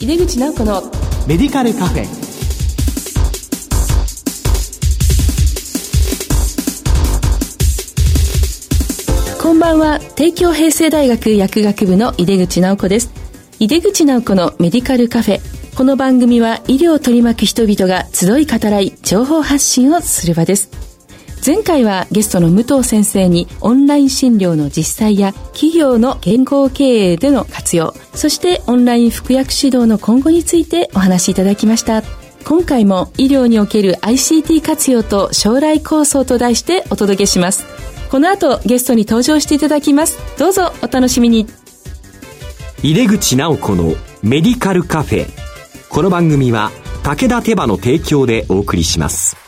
井出口直子のメディカルカフェ。こんばんは。帝京平成大学薬学部の井出口直子です。井出口直子のメディカルカフェ。この番組は医療を取り巻く人々が集い語らい情報発信をする場です前回はゲストの武藤先生にオンライン診療の実際や企業の健康経営での活用そしてオンライン服薬指導の今後についてお話しいただきました。今回も医療における ICT 活用と将来構想と題してお届けします。この後ゲストに登場していただきます。どうぞお楽しみに。井出口直子のメディカルカフェ。この番組は武田手羽の提供でお送りします。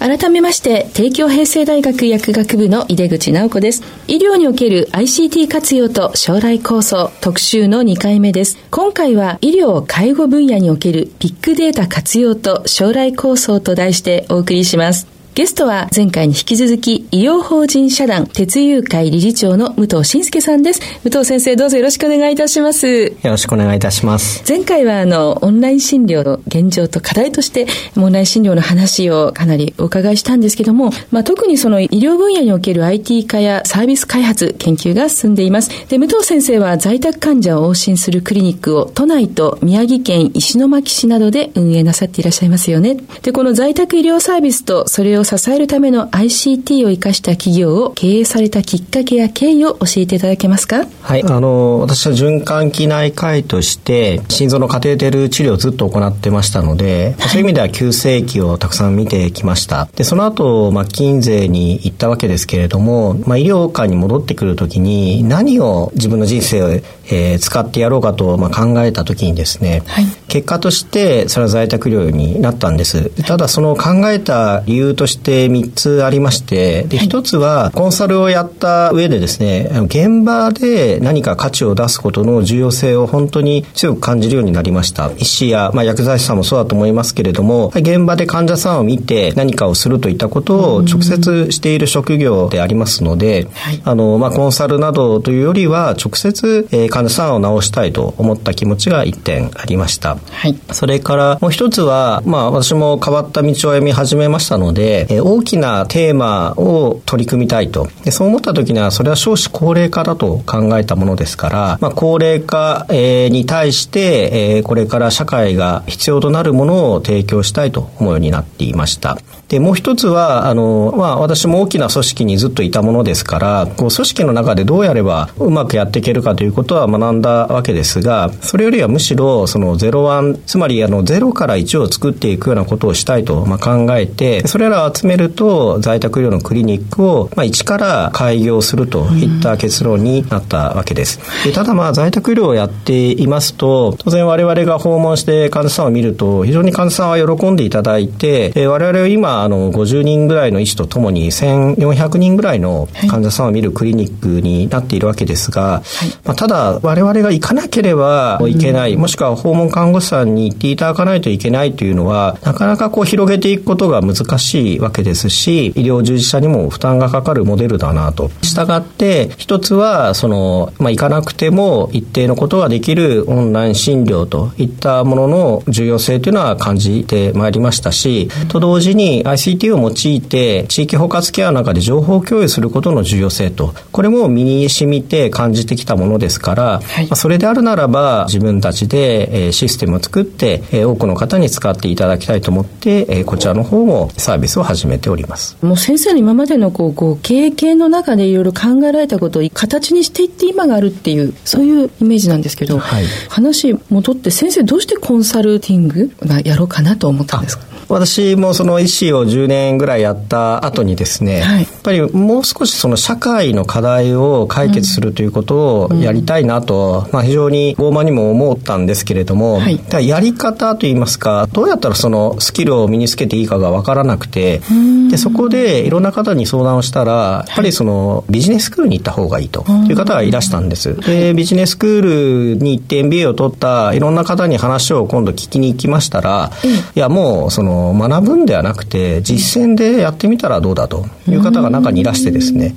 改めまして帝京平成大学薬学部の井出口直子です。医療における ICT 活用と将来構想特集の2回目です。今回は医療介護分野におけるビッグデータ活用と将来構想と題してお送りします。ゲストは前回に引き続き医療法人社団鉄友会理事長の武藤信介さんです。武藤先生どうぞよろしくお願いいたします。よろしくお願いいたします。前回はあのオンライン診療の現状と課題としてオンライン診療の話をかなりお伺いしたんですけども、まあ、特にその医療分野における IT 化やサービス開発研究が進んでいます。で、武藤先生は在宅患者を往診するクリニックを都内と宮城県石巻市などで運営なさっていらっしゃいますよね。で、この在宅医療サービスとそれを支えるための ICT を生かした企業を経営されたきっかけや経緯を教えていただけますか？はいあの私は循環器内科医として心臓のカテーテル治療をずっと行ってましたので、はい、そういう意味では急性期をたくさん見てきました。でその後マッキンゼに行ったわけですけれども、まあ、医療界に戻ってくるときに何を自分の人生を、えー、使ってやろうかと、まあ、考えたときにですね、はい、結果としてそれは在宅療養になったんです。ただその考えた理由として3つありまして、で、1つはコンサルをやった上でですね、現場で何か価値を出すことの重要性を本当に強く感じるようになりました。医師や、まあ、薬剤師さんもそうだと思いますけれども、現場で患者さんを見て何かをするといったことを直接している職業でありますので、あの、まあ、コンサルなどというよりは直接、えー、患者さんを治したいと思った気持ちが1点ありました。はい、それからもう一つは、まあ、私も変わった道を歩み始めましたので、えー、大きなテーマを取り組みたいと。でそう思った時には、それは少子高齢化だと考えたものですから、まあ、高齢化、えー、に対して、えー、これから社会が必要となるものを提供したいと思うようになっていました。で、もう一つは、あの、まあ、私も大きな組織にずっといたものですから、こう、組織の中でどうやればうまくやっていけるかということは学んだわけですが、それよりはむしろ、そのゼロワン、つまり、あの、ゼロから1を作っていくようなことをしたいと、まあ、考えて、それらを集めると、在宅医療のクリニックを、まあ、一から開業するといった結論になったわけです。でただ、まあ、在宅医療をやっていますと、当然我々が訪問して患者さんを見ると、非常に患者さんは喜んでいただいて、え我々は今、あの50人ぐらいの医師とともに1400人ぐらいの患者さんを見るクリニックになっているわけですが、はい、まあ、ただ我々が行かなければいけない、うん、もしくは訪問看護師さんに行っていただかないといけないというのはなかなかこう広げていくことが難しいわけですし医療従事者にも負担がかかるモデルだなと。したがって一つはその、まあ、行かなくても一定のことができるオンライン診療といったものの重要性というのは感じてまいりましたし、と同時に ICT を用いて地域包括ケアの中で情報共有することの重要性とこれも身に染みて感じてきたものですから、はい、まあ、それであるならば自分たちでシステムを作って多くの方に使っていただきたいと思ってこちらの方もサービスを始めております。もう先生の今までのこうこう経験の中でいろいろ考えられたことを形にしていって今があるっていうそういうイメージなんですけど、はい、話戻って先生どうしてコンサルティングがやろうかなと思ったんですか？私もその医師を10年ぐらいやった後にですね、はい、やっぱりもう少しその社会の課題を解決するということをやりたいなと、まあ、非常に傲慢にも思ったんですけれども、はい、やり方といいますかどうやったらそのスキルを身につけていいかが分からなくてでそこでいろんな方に相談をしたらやっぱりそのビジネススクールに行った方がいいという方がいらしたんです。でビジネススクールに行って MBA を取ったいろんな方に話を今度聞きに行きましたら、いやもうその学ぶんではなくて実践でやってみたらどうだという方が中にいらしてですね、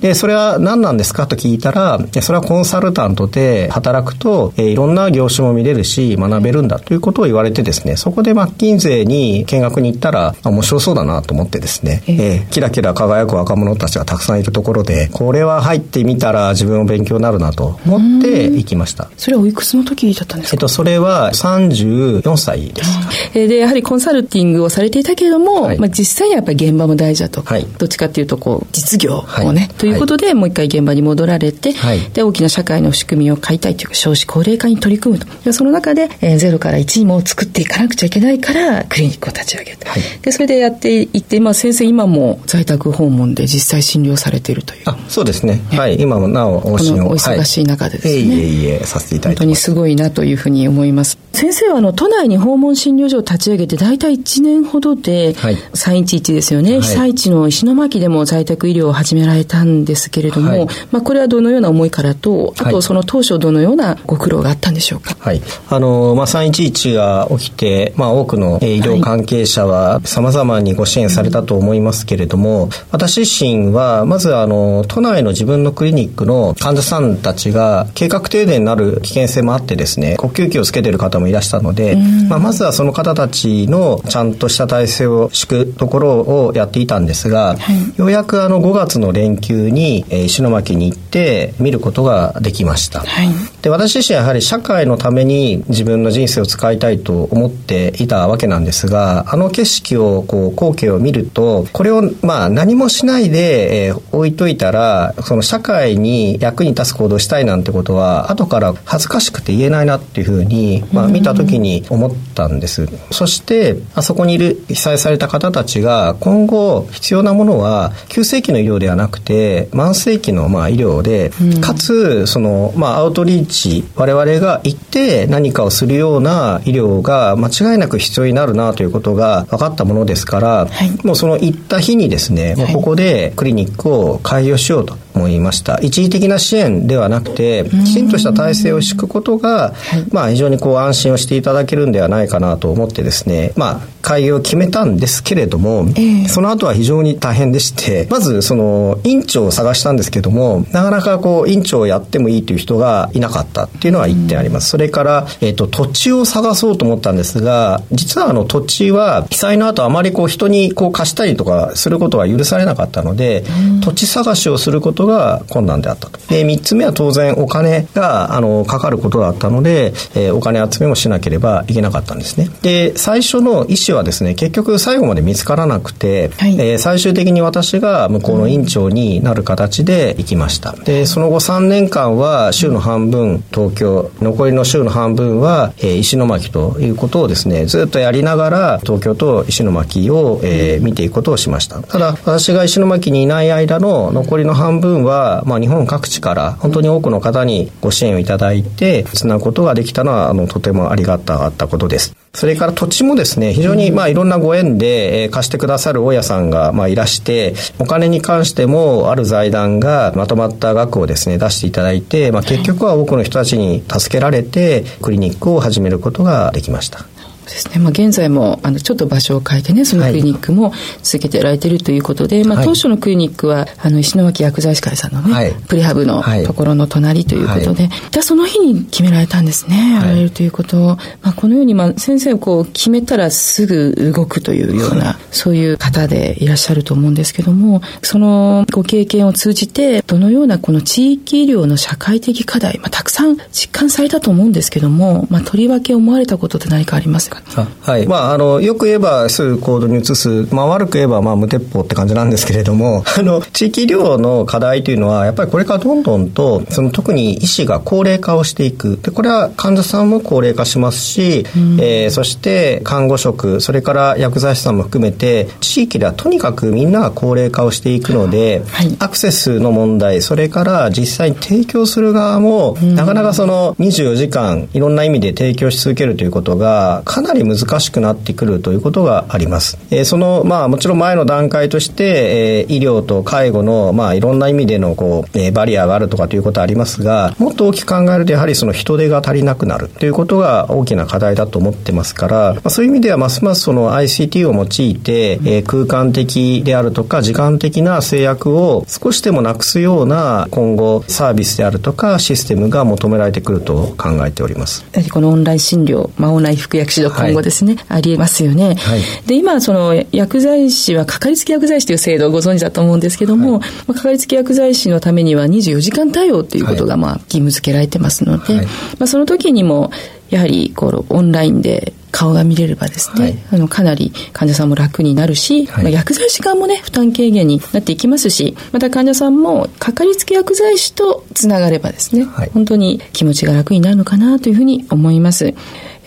でそれは何なんですかと聞いたらそれはコンサルタントで働くと、えー、いろんな業種も見れるし学べるんだということを言われてですねそこでマッキンゼに見学に行ったら面白そうだなと思ってですね、えー、キラキラ輝く若者たちがたくさんいるところでこれは入ってみたら自分の勉強になるなと思って行きました。それはおいくつの時だったんですか、えっと、それは34歳ですでやはりコンサルティングをされていたけれども、はい、まあ、実際にはやっぱり現場も大事だと、はい、どっちかっていうとこう実業をね、はい、ということで、もう一回現場に戻られて、で大きな社会の仕組みを変えたいというか少子高齢化に取り組むと。でその中で、えー、ゼロから1も作っていかなくちゃいけないからクリニックを立ち上げて、でそれでやっていって、まあ、先生今も在宅訪問で実際診療されているという。あそうですね、はい、今もなおお診を。お忙しい中でですね、い、えいえさせていただいて本当にすごいなというふうに思います。先生はあの都内に訪問診療所を立ち上げて大体1年ほどで、はい、311ですよね、はい、被災地の石巻でも在宅医療を始められたんですけれども、はい、まあ、これはどのような思いからとあとその当初どのようなご苦労があったんでしょうか？はい。あのまあ、311が起きて、まあ、多くの医療関係者はさまざまにご支援されたと思いますけれども、私自身はまずあの都内の自分のクリニックの患者さんたちが計画停電になる危険性もあってですね呼吸器をつけている方もいらしたので、まあ、まずはその方たちのちゃんとした体制を敷くところをやっていたんですが、はい、ようやくあの5月の連休に、えー、石巻に行って見ることができました、はい、で私自身はやはり社会のために自分の人生を使いたいと思っていたわけなんですがあの景色をこう光景を見るとこれをまあ何もしないで、えー、置いといたらその社会に役に立つ行動したいなんてことは後から恥ずかしくて言えないなっていうふうに、まあ、見た時に思ったんです。そしてあそこにいる被災された方たちが今後必要なものは急性期の医療ではなくて慢性期のまあ医療で、かつそのまあアウトリーチ我々が行って何かをするような医療が間違いなく必要になるなということが分かったものですから、はい、もうその行った日にですね、もうここでクリニックを開業しようと思いました。一時的な支援ではなくてきちんとした体制を敷くことが、まあ、非常にこう安心をしていただけるんではないかなと思ってですね、まあ、開業を決めたんですけれども、えー、その後は非常に大変でしてまずその院長を探したんですけどもなかなかこう院長をやってもいいという人がいなかったっていうのは1点あります、それから、えーと、土地を探そうと思ったんですが実はあの土地は被災の後あまりこう人にこう貸したりとかすることは許されなかったので、土地探しをすることが困難であったと。で、3つ目は当然お金が、あの、かかることだったので、えー、お金集めもしなければいけなかったんですね。で、最初の医師はですね、結局最後まで見つからなくて、はい、えー、最終的に私が向こうの院長になる形で行きました。で、その後3年間は週の半分東京、残りの週の半分は、えー、石巻ということをですね、ずっとやりながら東京と石巻を、えー、見ていくことをしました。ただ、私が石巻にいない間の残りの半分は、まあ、日本各地から本当に多くの方にご支援をいただいてつなぐことができたのはあのとてもありがたかったことです。それから土地もですね、非常にまあいろんなご縁で、え貸してくださる大家さんがまあいらして、お金に関してもある財団がまとまった額をですね、出していただいて、まあ結局は多くの人たちに助けられて、クリニックを始めることができました。ですね、まあ、現在もあのちょっと場所を変えてねそのクリニックも続けてられているということで、はい、まあ、当初のクリニックはあの石巻薬剤師会さんのね、はい、プリハブのところの隣ということで、はい、じゃその日に決められたんですねやられるということを、まあ、このように、まあ、先生こう決めたらすぐ動くというような、そういう方でいらっしゃると思うんですけどもそのご経験を通じてどのようなこの地域医療の社会的課題、まあ、たくさん実感されたと思うんですけども、まあ、とりわけ思われたことって何かありますかか？はい。まあ、あの、よく言えばすぐ行動に移す、まあ、悪く言えば、まあ、無鉄砲って感じなんですけれども、あの、地域医療の課題というのは、やっぱりこれからどんどんと、その特に医師が高齢化をしていく。で、これは患者さんも高齢化しますし、うん、えー、そして看護職、それから薬剤師さんも含めて、地域ではとにかくみんなが高齢化をしていくので、はい、アクセスの問題、それから実際に提供する側も、うん、なかなかその24時間いろんな意味で提供し続けるということがかななり難しくなってくるということがあります。えー、その、まあもちろん前の段階として、えー、医療と介護の、まあいろんな意味でのこう、えー、バリアがあるとかということはありますが、もっと大きく考えるとやはりその人手が足りなくなるということが大きな課題だと思ってますから、まあ、そういう意味ではますますその ICT を用いて、えー、空間的であるとか時間的な制約を少しでもなくすような今後サービスであるとかシステムが求められてくると考えております。やはりこのオンライン診療、まあ、オンライ服薬指導今後ですね、はい、ありえますよね。はい、で、今、その薬剤師はかかりつけ薬剤師という制度をご存知だと思うんですけども、はい、かかりつけ薬剤師のためには24時間対応ということが、まあ、義務付けられてますので、まあ、その時にも、やはりこうオンラインで顔が見れればですね、はい、あのかなり患者さんも楽になるし、はい、まあ、薬剤師側もね負担軽減になっていきますしまた患者さんもかかりつけ薬剤師とつながればですね、はい、本当に気持ちが楽になるのかなというふうに思います。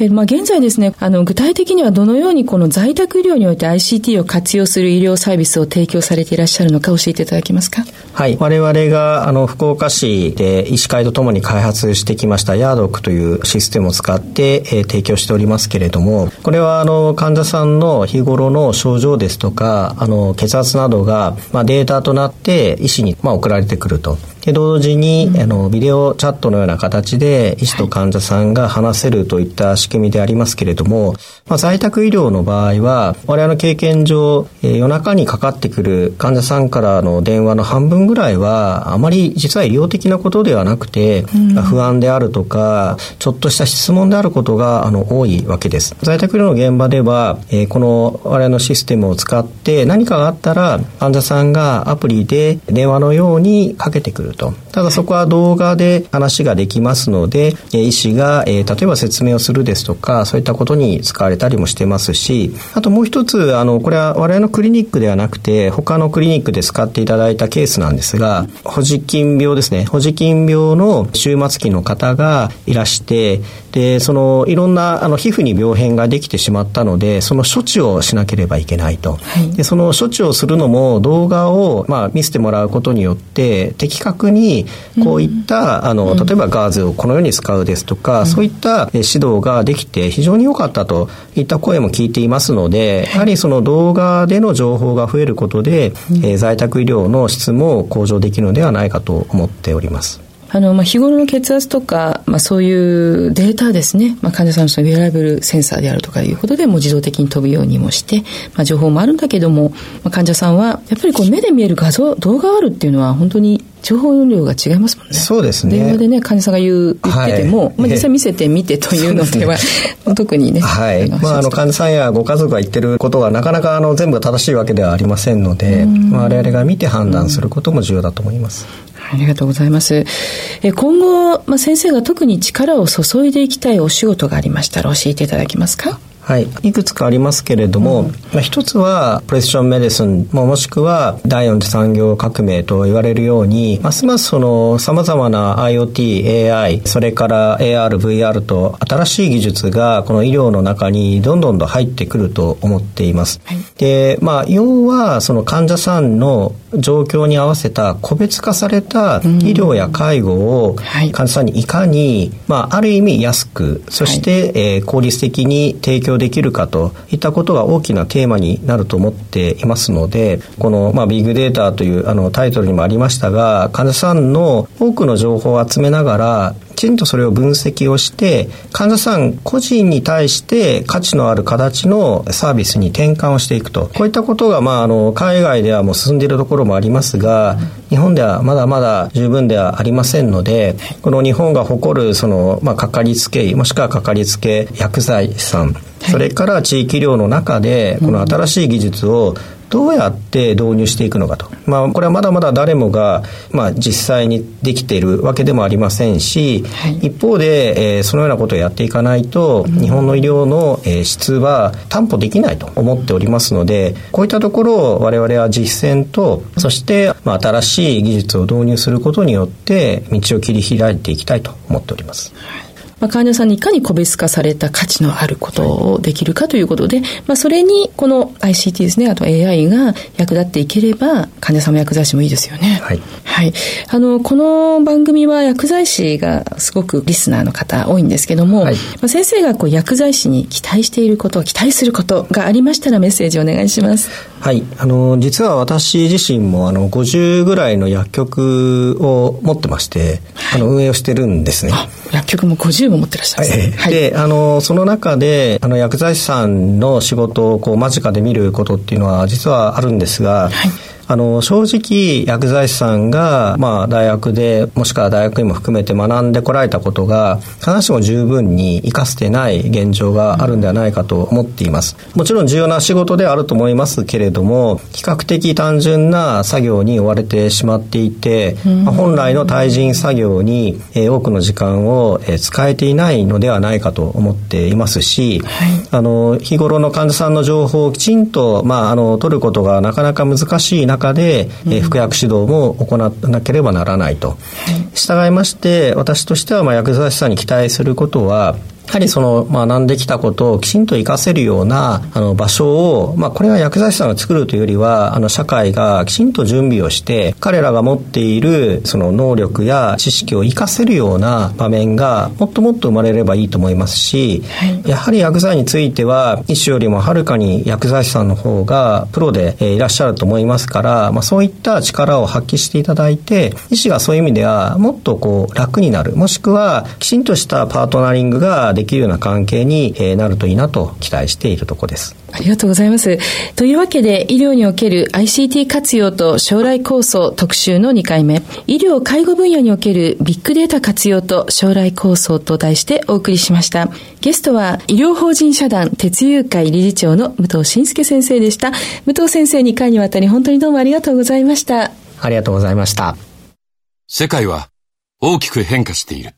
えまあ、現在ですね、あの、具体的にはどのようにこの在宅医療において ICT を活用する医療サービスを提供されていらっしゃるのか教えていただけますか？はい。我々が、あの、福岡市で医師会とともに開発してきましたヤードックというシステムを使って、えー、提供しておりますけれども、これは、あの、患者さんの日頃の症状ですとか、あの、血圧などが、まあ、データとなって医師に、まあ、送られてくると。で同時に、うん、あのビデオチャットのような形で医師と患者さんが話せるといった仕組みでありますけれども、まあ、在宅医療の場合は我々の経験上、えー、夜中にかかってくる患者さんからの電話の半分ぐらいはあまり実は医療的なことではなくて、うん、不安であるとかちょっとした質問であることがあの多いわけです。在宅医療の現場では、えー、この我々のシステムを使って何かがあったら患者さんがアプリで電話のようにかけてくると。ただそこは動画で話ができますので、医師が、えー、例えば説明をするですとか、そういったことに使われたりもしてますし、あともう一つ、あの、これは我々のクリニックではなくて、他のクリニックで使っていただいたケースなんですが、保持金病ですね。保持金病の終末期の方がいらして、で、その、いろんな、あの、皮膚に病変ができてしまったので、その処置をしなければいけないと。はい、で、その処置をするのも動画を、まあ、見せてもらうことによって、的確に、こういった、うん、あの、例えばガーゼをこのように使うですとか、うん、そういった指導ができて非常に良かったといった声も聞いていますので、やはりその動画での情報が増えることで、うん、えー、在宅医療の質も向上できるのではないかと思っております。あの、まあ、日頃の血圧とか、まあ、そういうデータですね、まあ、患者さんのそのウェアラブルセンサーであるとかいうことでも自動的に飛ぶようにもして、まあ、情報もあるんだけども、まあ、患者さんは、やっぱりこう目で見える画像、動画があるっていうのは本当に情報量が違いますもんね。そうですね。電話でね、患者さんが言う、言ってても、はい、まあ実際見せてみてというのでは、特にね。はい。まああの患者さんやご家族が言ってることがなかなかあの全部正しいわけではありませんので、まあ、我々が見て判断することも重要だと思います。ありがとうございます。え今後、まあ、先生が特に力を注いでいきたいお仕事がありましたら教えていただけますか？はい、いくつかありますけれども、うん、まあ、一つはプレッションメディスンももしくは第四次産業革命と言われるようにますますその様々な IoT、AI それから AR、VR と新しい技術がこの医療の中にどんどんと入ってくると思っています。はい、で、まあ要はその患者さんの状況に合わせた個別化された医療や介護を患者さんにいかに、まあ、ある意味安くそして、はい、えー、効率的に提供できるかといったことが大きなテーマになると思っていますのでこの、まあ、ビッグデータというあのタイトルにもありましたが患者さんの多くの情報を集めながらきちんとそれを分析をして患者さん個人に対して価値のある形のサービスに転換をしていくと。こういったことが、まあ、あの海外ではもう進んでいるところもありますが、日本ではまだまだ十分ではありませんのでこの日本が誇るその、まあ、かかりつけ医もしくはかかりつけ薬剤師さんそれから地域医療の中でこの新しい技術をどうやって導入していくのかと。まあ、これはまだまだ誰もが、まあ、実際にできているわけでもありませんし、はい、一方で、えー、そのようなことをやっていかないと、うん、日本の医療の、えー、質は担保できないと思っておりますので、こういったところを我々は実践と、そして、まあ、新しい技術を導入することによって、道を切り開いていきたいと思っております。はいまあ、患者さんにいかに個別化された価値のあることをできるかということで、まあ、それにこの ICT ですね、あと AI が役立っていければ、患者さんも薬剤師もいいですよね。はい。はい。あの、この番組は薬剤師がすごくリスナーの方多いんですけども、はい、まあ、先生がこう薬剤師に期待していること、期待することがありましたらメッセージお願いします。はい。あの、実は私自身もあの、50ぐらいの薬局を持ってまして、はい、あの、運営をしてるんですね。薬局も50も持ってらっしゃるんですね。はい、で、あの、その中で、あの、薬剤師さんの仕事をこう間近で見ることっていうのは実はあるんですが、はいあの、正直、薬剤師さんが、まあ、大学で、もしくは大学にも含めて学んでこられたことが、必ずしも十分に活かせてない現状があるんではないかと思っています。もちろん重要な仕事ではあると思いますけれども、比較的単純な作業に追われてしまっていて、まあ、本来の対人作業に、えー、多くの時間を、えー、使えていないのではないかと思っていますし、はい、あの、日頃の患者さんの情報をきちんと、まあ、あの、取ることがなかなか難しい中中で、え服薬指導も行わなければならないと。従いまして、私としては、まあ、薬剤師さんに期待することは、やはりその、まあ、学んできたことをきちんと活かせるような、あの、場所を、まあ、これは薬剤師さんが作るというよりは、あの、社会がきちんと準備をして、彼らが持っている、その能力や知識を活かせるような場面が、もっともっと生まれればいいと思いますし、はい、やはり薬剤については、医師よりもはるかに薬剤師さんの方が、プロで、えいらっしゃると思いますから、まあ、そういった力を発揮していただいて、医師がそういう意味では、もっとこう、楽になる。もしくは、きちんとしたパートナリングができるような関係になるといいなと期待しているところです。ありがとうございます。というわけで、医療における ICT 活用と将来構想特集の2回目、医療介護分野におけるビッグデータ活用と将来構想と題してお送りしました。ゲストは、医療法人社団鉄友会理事長の武藤信介先生でした。武藤先生2回にわたり本当にどうもありがとうございました。ありがとうございました。世界は大きく変化している。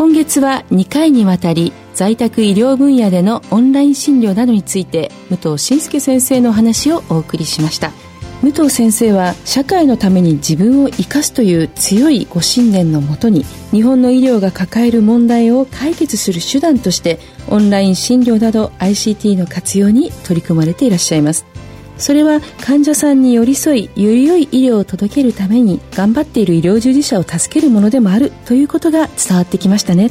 今月は2回にわたり在宅医療分野でのオンライン診療などについて武藤信介先生の話をお送りしました。武藤先生は社会のために自分を生かすという強いご信念のもとに日本の医療が抱える問題を解決する手段としてオンライン診療など ICT の活用に取り組まれていらっしゃいます。それは患者さんに寄り添いより良い医療を届けるために頑張っている医療従事者を助けるものでもあるということが伝わってきましたね。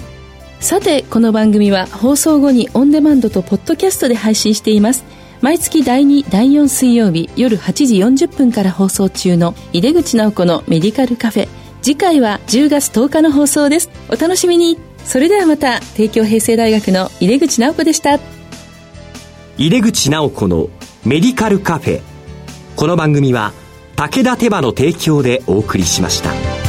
さてこの番組は放送後にオンデマンドとポッドキャストで配信しています。毎月第2第4水曜日夜8時40分から放送中の井出口直子のメディカルカフェ。次回は10月10日の放送です。お楽しみに。それではまた帝京平成大学の井出口直子でした。井出口直子のメディカルカフェこの番組は武田手羽の提供でお送りしました。